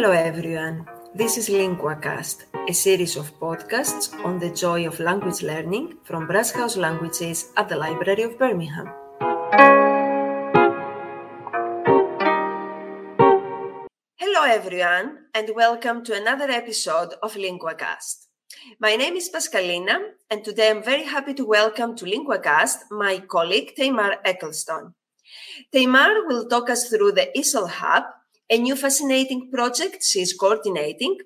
Hello, everyone. This is LinguaCast, a series of podcasts on the joy of language learning from Brass House Languages at the Library of Birmingham. Hello, everyone, and welcome to another episode of LinguaCast. My name is Paschalina, and today I'm very happy to welcome to LinguaCast my colleague Tamar Eccleston. Tamar will talk us through the ESOL Hub, a new fascinating project she's coordinating,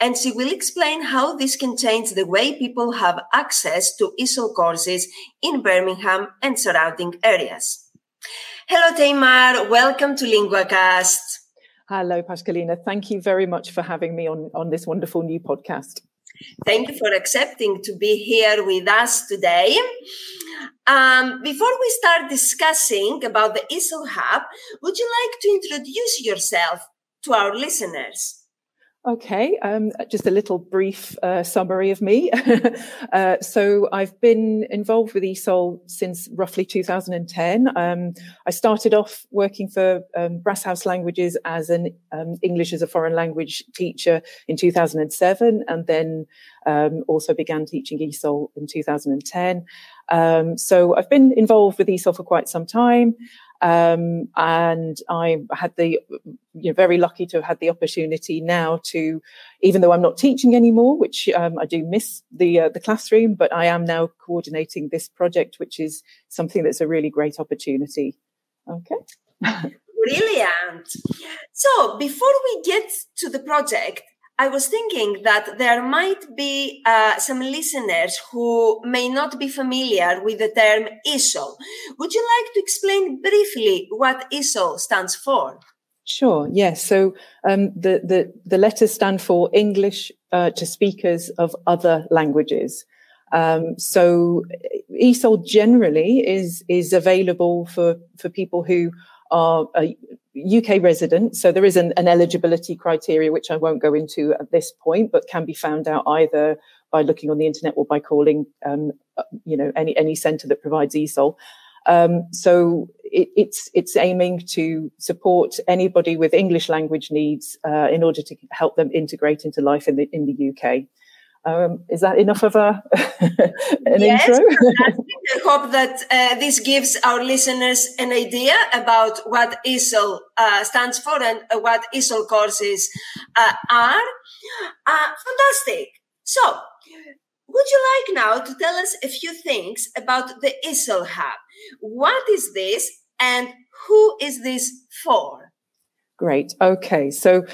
and she will explain how this can change the way people have access to ESOL courses in Birmingham and surrounding areas. Hello, Tamar. Welcome to LinguaCast. Hello, Paschalina. Thank you very much for having me on, on this wonderful new podcast. Thank you for accepting to be here with us today. Um, before we start discussing about the ESOL Hub, would you like to introduce yourself to our listeners? Okay, um, just a little brief uh, summary of me. uh, so I've been involved with ESOL since roughly 2010. Um, I started off working for um, Brass House Languages as an um, English as a foreign language teacher in 2007, and then um, also began teaching ESOL in 2010. Um, so I've been involved with ESOL for quite some time. Um, and I had the, you know, very lucky to have had the opportunity now to, even though I'm not teaching anymore, which um, I do miss the uh, the classroom, but I am now coordinating this project, which is something that's a really great opportunity. Okay. Brilliant. So before we get to the project, I was thinking that there might be uh, some listeners who may not be familiar with the term ESOL. Would you like to explain briefly what ESOL stands for? Sure. Yes. So um, the the the letters stand for English uh, to speakers of other languages. Um, so ESOL generally is is available for for people who are uh, UK residents. So there is an, an, eligibility criteria, which I won't go into at this point, but can be found out either by looking on the internet or by calling, um, uh, you know, any any centre that provides ESOL. Um, so it, it's it's aiming to support anybody with English language needs uh, in order to help them integrate into life in the in the UK. Um, is that enough of a an yes, intro? I hope that uh, this gives our listeners an idea about what ESOL uh, stands for and uh, what ESOL courses uh, are. Uh, fantastic. So, would you like now to tell us a few things about the ESOL Hub? What is this and who is this for? Great. Okay. So,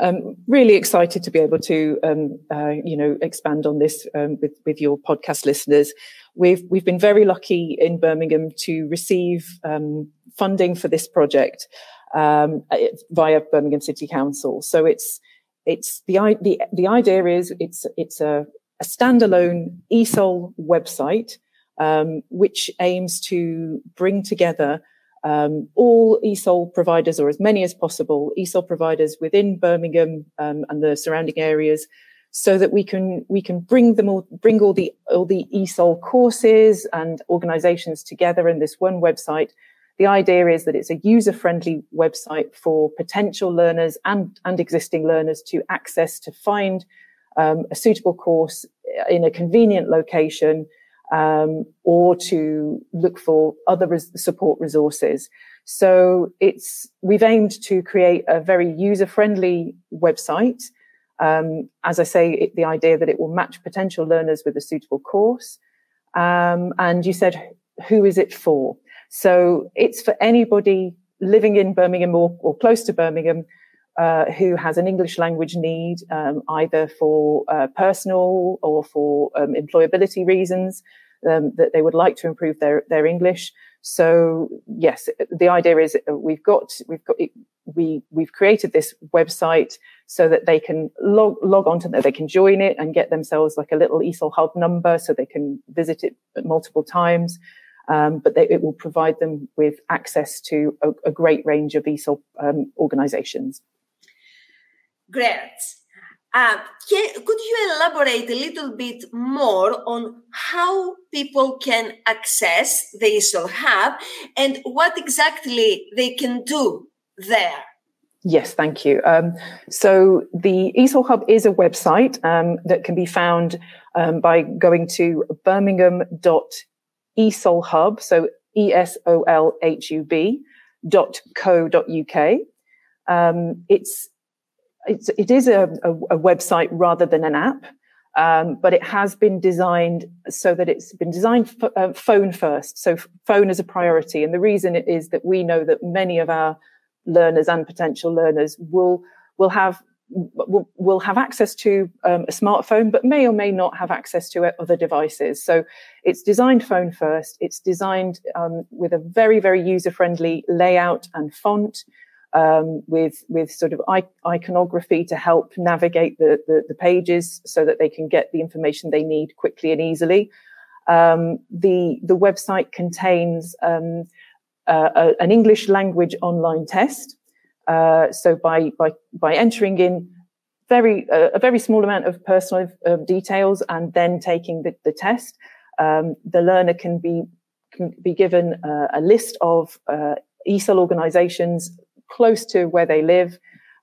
um, really excited to be able to, um, uh, you know, expand on this um, with with your podcast listeners. We've we've been very lucky in Birmingham to receive um, funding for this project um, via Birmingham City Council. So it's it's the the the idea is it's it's a, a standalone ESOL website um, which aims to bring together um, all ESOL providers, or as many as possible, ESOL providers within Birmingham um, and the surrounding areas, so that we can we can bring them all bring all the all the ESOL courses and organisations together in this one website. The idea is that it's a user-friendly website for potential learners and and existing learners to access to find um, a suitable course in a convenient location um, or to look for other res- support resources. So it's we've aimed to create a very user friendly website. Um, as I say, it, the idea that it will match potential learners with a suitable course. Um, and you said, who is it for? So it's for anybody living in Birmingham or, or close to Birmingham uh, who has an English language need, um, either for uh, personal or for um, employability reasons, um, that they would like to improve their, their English. So yes, the idea is we've got, we've got, we, we've created this website so that they can log, log on to that, they can join it and get themselves like a little ESOL hub number so they can visit it multiple times. Um, but they, it will provide them with access to a, a great range of ESOL um, organizations. Great. Uh, can, could you elaborate a little bit more on how people can access the ESOL Hub and what exactly they can do there? Yes, thank you. Um, so the ESOL Hub is a website um, that can be found um, by going to birmingham.esolhub, so E-S-O-L-H-U-B dot co dot UK. Um, it's, it's, it is a, a, a, website rather than an app, um, but it has been designed so that it's been designed f- uh, phone first. So phone is a priority. And the reason is that we know that many of our learners and potential learners will will have will, will have access to um, a smartphone, but may or may not have access to other devices. So it's designed phone first. It's designed um, with a very, very user friendly layout and font, um, with with sort of iconography to help navigate the, the, the pages so that they can get the information they need quickly and easily. Um, the the website contains um, uh, an English language online test. Uh, so by by by entering in very uh, a very small amount of personal uh, details and then taking the, the test, um, the learner can be can be given uh, a list of uh, ESOL organisations close to where they live.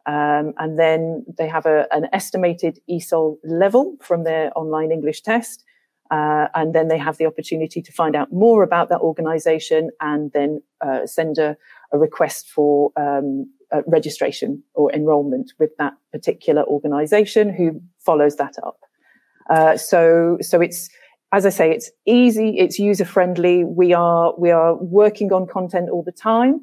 Um, and then they have a, an estimated ESOL level from their online English test. Uh, and then they have the opportunity to find out more about that organization and then uh, send a, a, request for um, registration or enrollment with that particular organization who follows that up. Uh, so, so it's, as I say, it's easy, it's user friendly. We are, we are working on content all the time.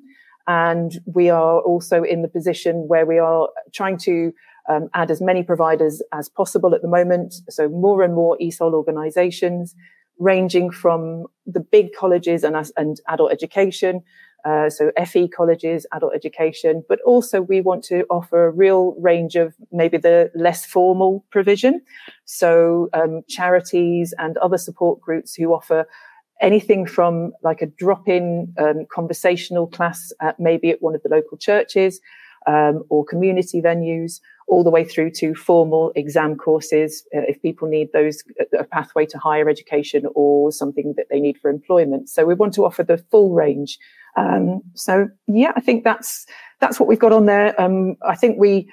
And we are also in the position where we are trying to um, add as many providers as possible at the moment. So more and more ESOL organizations ranging from the big colleges and, and adult education. Uh, so FE colleges, adult education, but also we want to offer a real range of maybe the less formal provision. So um, charities and other support groups who offer anything from like a drop-in um, conversational class at maybe at one of the local churches um, or community venues all the way through to formal exam courses uh, if people need those a pathway to higher education or something that they need for employment. So we want to offer the full range. Um, so yeah i think that's that's what we've got on there. Um, i think we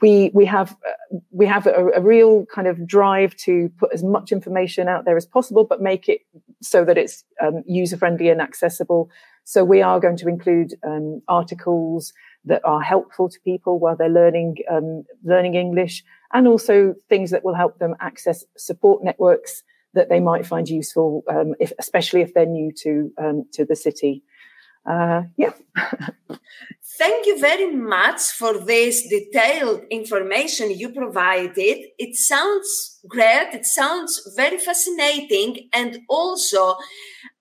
we we have uh, we have a, a, real kind of drive to put as much information out there as possible, but make it so that it's um, user friendly and accessible. So we are going to include um, articles that are helpful to people while they're learning um, learning English, and also things that will help them access support networks that they might find useful, um, if, especially if they're new to um, to the city. Uh, yeah. Thank you very much for this detailed information you provided. It sounds great. It sounds very fascinating. And also,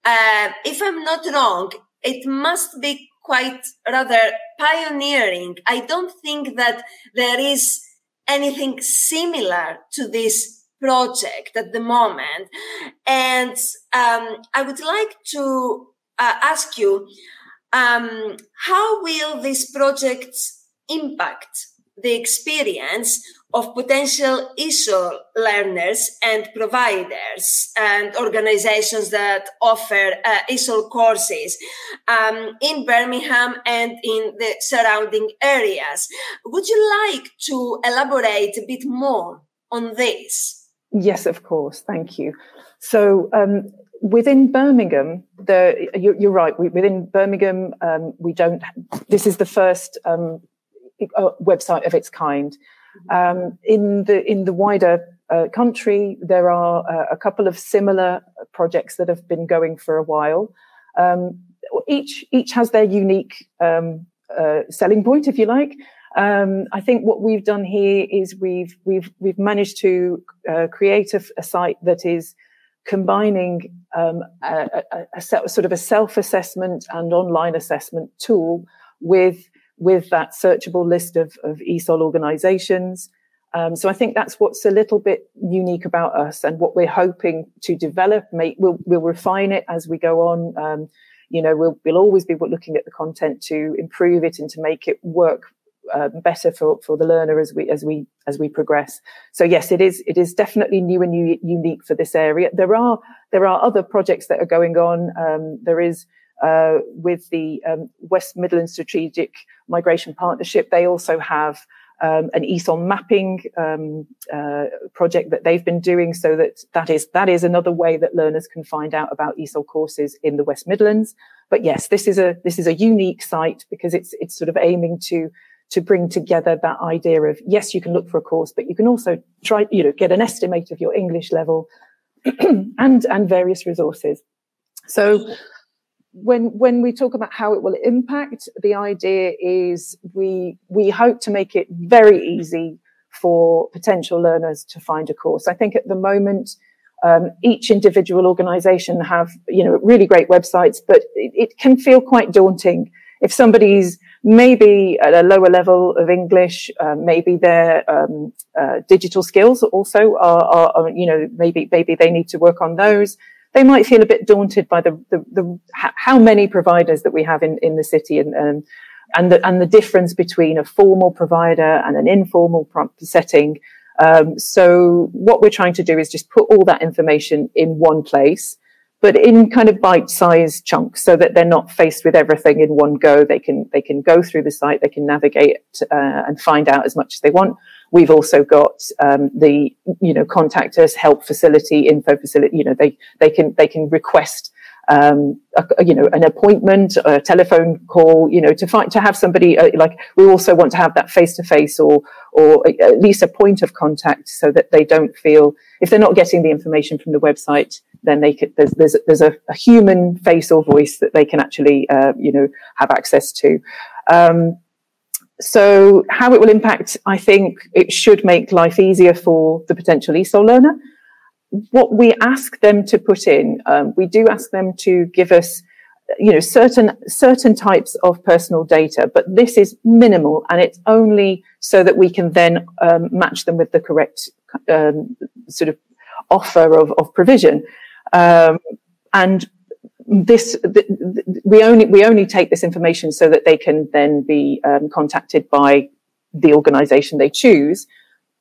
uh, if I'm not wrong, it must be quite rather pioneering. I don't think that there is anything similar to this project at the moment. And um, I would like to uh, ask you um, how will these projects impact the experience of potential ESOL learners and providers and organizations that offer uh, ESOL courses um, in Birmingham and in the surrounding areas. Would you like to elaborate a bit more on this? Yes, of course. Thank you. So, um, within Birmingham, the, you're, you're right. We, within Birmingham, um, we don't. This is the first um, uh, website of its kind. Um, in the in the wider uh, country, there are uh, a couple of similar projects that have been going for a while. Um, each each has their unique um, uh, selling point, if you like. Um, I think what we've done here is we've we've we've managed to uh, create a, a site that is combining um, a, a, a, sort of a self-assessment and online assessment tool with with that searchable list of, of ESOL organizations. Um, so I think that's what's a little bit unique about us and what we're hoping to develop. Make, we'll, we'll refine it as we go on. Um, you know, we'll, we'll always be looking at the content to improve it and to make it work uh, better for, for the learner as we as we as we progress. So yes, it is it is definitely new and new, unique for this area. There are there are other projects that are going on. Um, there is uh, with the um, West Midlands Strategic Migration Partnership, they also have um, an ESOL mapping um, uh, project that they've been doing, so that that is that is another way that learners can find out about ESOL courses in the West Midlands. But yes, this is a this is a unique site because it's it's sort of aiming to to bring together that idea of yes, you can look for a course, but you can also try you know get an estimate of your English level and and various resources. So when when we talk about how it will impact, the idea is we we hope to make it very easy for potential learners to find a course. I think at the moment, um, each individual organisation have you know really great websites, but it, it, can feel quite daunting if somebody's maybe at a lower level of English, uh, maybe their um, uh, digital skills also are, are, are, you know maybe maybe they need to work on those they might feel a bit daunted by the, the, the how many providers that we have in, in the city and, um, and the, and the difference between a formal provider and an informal setting. Um, so what we're trying to do is just put all that information in one place, but in kind of bite-sized chunks, so that they're not faced with everything in one go. They can they can go through the site, they can navigate uh, and find out as much as they want. We've also got um, the you know contact us help facility info facility. You know they they can they can request um, a, you know, an appointment, a telephone call, you know, to find, to have somebody uh, like we also want to have that face to face or, or at least a point of contact so that they don't feel if they're not getting the information from the website, then they could, there's, there's, there's a, a human face or voice that they can actually, uh, you know, have access to. Um, so how it will impact, I think it should make life easier for the potential ESOL learner. What we ask them to put in, um, we do ask them to give us, you know, certain certain types of personal data, but this is minimal, and it's only so that we can then um, match them with the correct um, sort of offer of, of provision. Um, and this we only we only take this information so that they can then be um, contacted by the organization they choose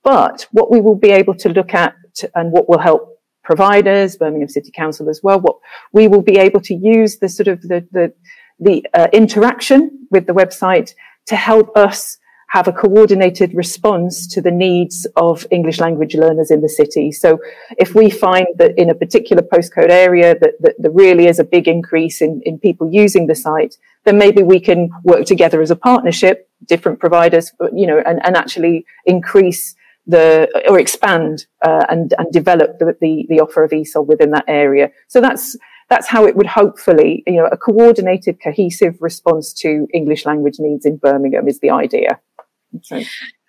but what we will be able to look at and what will help providers birmingham city council as well what we will be able to use the sort of the the, the uh, interaction with the website to help us have a coordinated response to the needs of English language learners in the city. So if we find that in a particular postcode area that, that there really is a big increase in, in people using the site, then maybe we can work together as a partnership, different providers, you know, and, and actually increase the or expand uh, and and develop the, the, the offer of ESOL within that area. So that's that's how it would hopefully, you know, a coordinated, cohesive response to English language needs in Birmingham is the idea.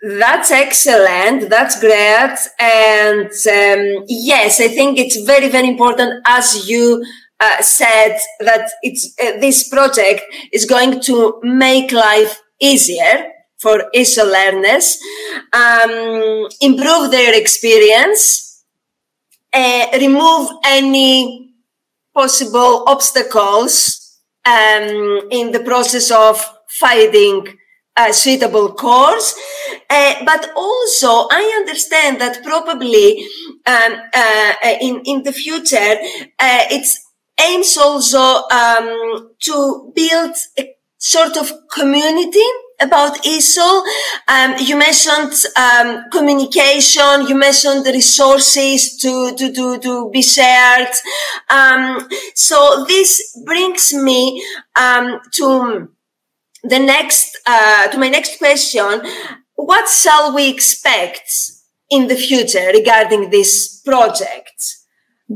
That's excellent. That's great. And um, yes, I think it's very, very important, as you uh, said, that it's uh, this project is going to make life easier for ESOL learners, um, improve their experience, uh, remove any possible obstacles um, in the process of finding a suitable course. Uh, but also, I understand that probably um, uh, uh in in the future, uh, it aims also um, to build a sort of community about ESOL. Um, you mentioned um, communication. You mentioned the resources to to to, to be shared. Um, so this brings me um, to the next uh, to my next question what shall we expect in the future regarding this project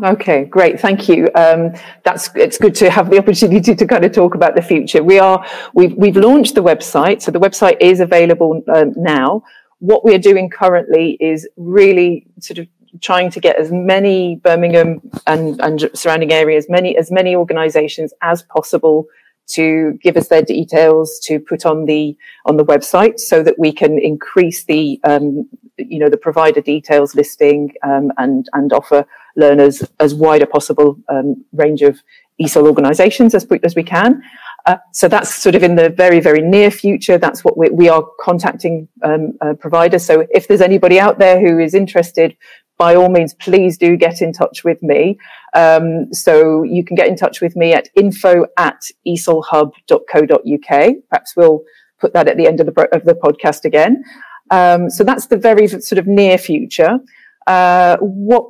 Okay, great. Thank you. Um, that's it's good to have the opportunity to kind of talk about the future. We are we've we've launched the website, so the website is available um, now. What we are doing currently is really sort of trying to get as many Birmingham and, and surrounding areas, many as many organisations as possible to give us their details to put on the on the website so that we can increase the um, you know the provider details listing um, and and offer learners as wide a possible um, range of ESOL organisations as, as we can. Uh, so that's sort of in the very, very near future. That's what we, we are contacting um, uh, providers. So if there's anybody out there who is interested, by all means, please do get in touch with me. Um, so you can get in touch with me at info at esolhub.co.uk. Perhaps we'll put that at the end of the, of the podcast again. Um, so that's the very sort of near future. Uh, what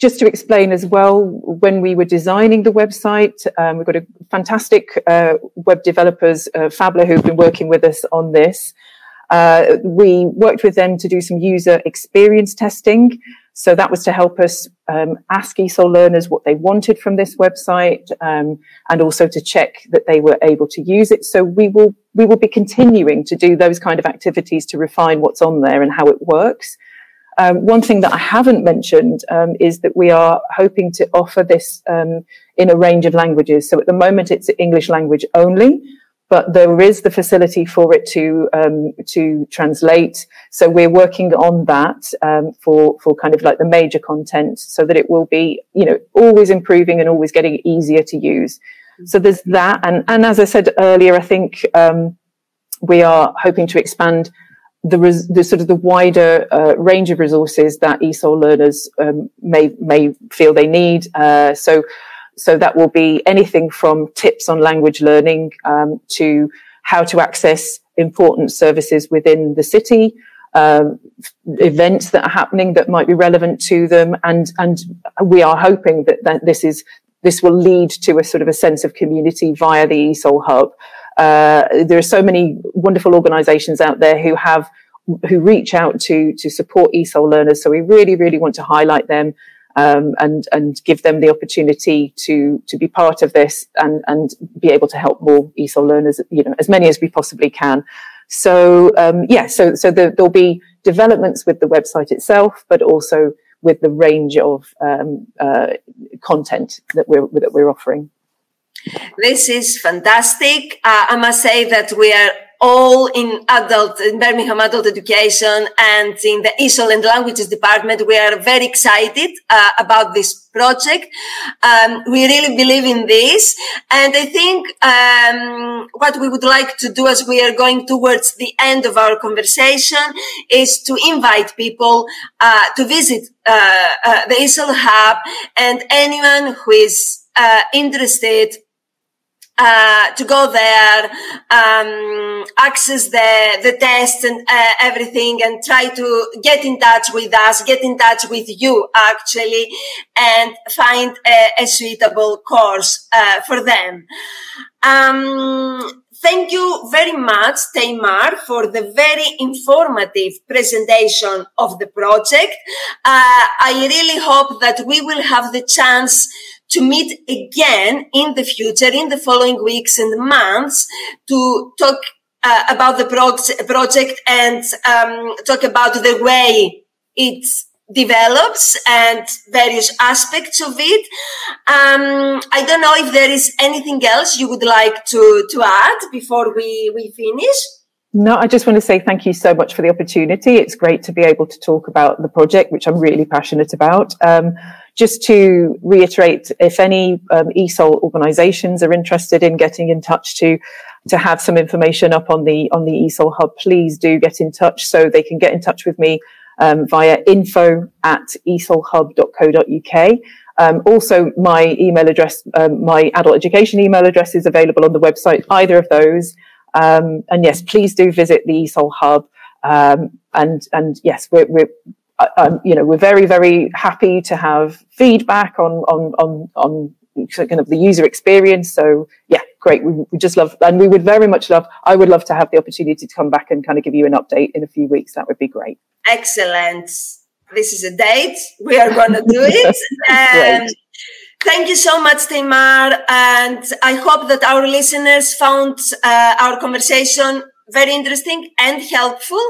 just to explain as well, when we were designing the website, um, we've got a fantastic uh, web developers, uh, Fabla, who've been working with us on this. Uh, we worked with them to do some user experience testing. So that was to help us um, ask ESOL learners what they wanted from this website, um, and also to check that they were able to use it. So we will we will be continuing to do those kind of activities to refine what's on there and how it works. Um, one thing that I haven't mentioned um, is that we are hoping to offer this um, in a range of languages. So at the moment, it's English language only, but there is the facility for it to um, to translate. So we're working on that um, for for kind of like the major content, so that it will be you know always improving and always getting easier to use. So there's that, and and as I said earlier, I think um, we are hoping to expand the, res- the sort of the wider uh, range of resources that ESOL learners um, may may feel they need. Uh, so so that will be anything from tips on language learning um, to how to access important services within the city. Um, events that are happening that might be relevant to them, and and we are hoping that, that this is this will lead to a sort of a sense of community via the ESOL hub. Uh, there are so many wonderful organisations out there who have who reach out to to support ESOL learners. So we really, really want to highlight them um, and and give them the opportunity to to be part of this and and be able to help more ESOL learners. You know, as many as we possibly can. So um, yeah, so so the, there'll be developments with the website itself, but also with the range of um, uh, content that we're that we're offering. This is fantastic. Uh, I must say that we are all in adult, in Birmingham adult education and in the ESOL and languages department. We are very excited uh, about this project. Um, we really believe in this. And I think um, what we would like to do as we are going towards the end of our conversation is to invite people uh, to visit uh, uh the ESOL Hub and anyone who is uh, interested uh, to go there, um, access the the test and uh, everything, and try to get in touch with us, get in touch with you actually, and find a, a suitable course uh, for them. Um, Thank you very much, Tamar, for the very informative presentation of the project. Uh, I really hope that we will have the chance to meet again in the future, in the following weeks and months to talk uh, about the pro- project and um, talk about the way it develops and various aspects of it. Um, I don't know if there is anything else you would like to, to add before we, we finish. No, I just want to say thank you so much for the opportunity. It's great to be able to talk about the project, which I'm really passionate about. Um, just to reiterate, if any um, ESOL organisations are interested in getting in touch to to have some information up on the on the ESOL hub, please do get in touch so they can get in touch with me um, via info at esolhub.co.uk. Um, also, my email address, um, my adult education email address is available on the website, either of those. Um, and yes, please do visit the ESOL hub. Um, and, and yes, we're, we're um, you know, we're very, very happy to have feedback on, on, on, on kind of the user experience. So yeah, great. We, we, just love, and we would very much love, I would love to have the opportunity to come back and kind of give you an update in a few weeks. That would be great. Excellent. This is a date. We are going to do it. and thank you so much, Tamar. And I hope that our listeners found uh, our conversation very interesting and helpful.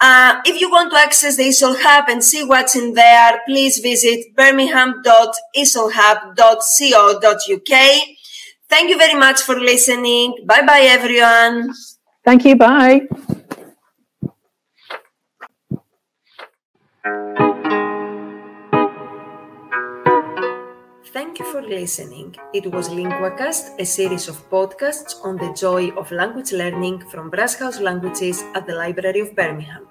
Uh, if you want to access the ESOL Hub and see what's in there, please visit birmingham.esolhub.co.uk. Thank you very much for listening. Bye bye, everyone. Thank you. Bye. Thank you for listening. It was LinguaCast, a series of podcasts on the joy of language learning from Brass House Languages at the Library of Birmingham.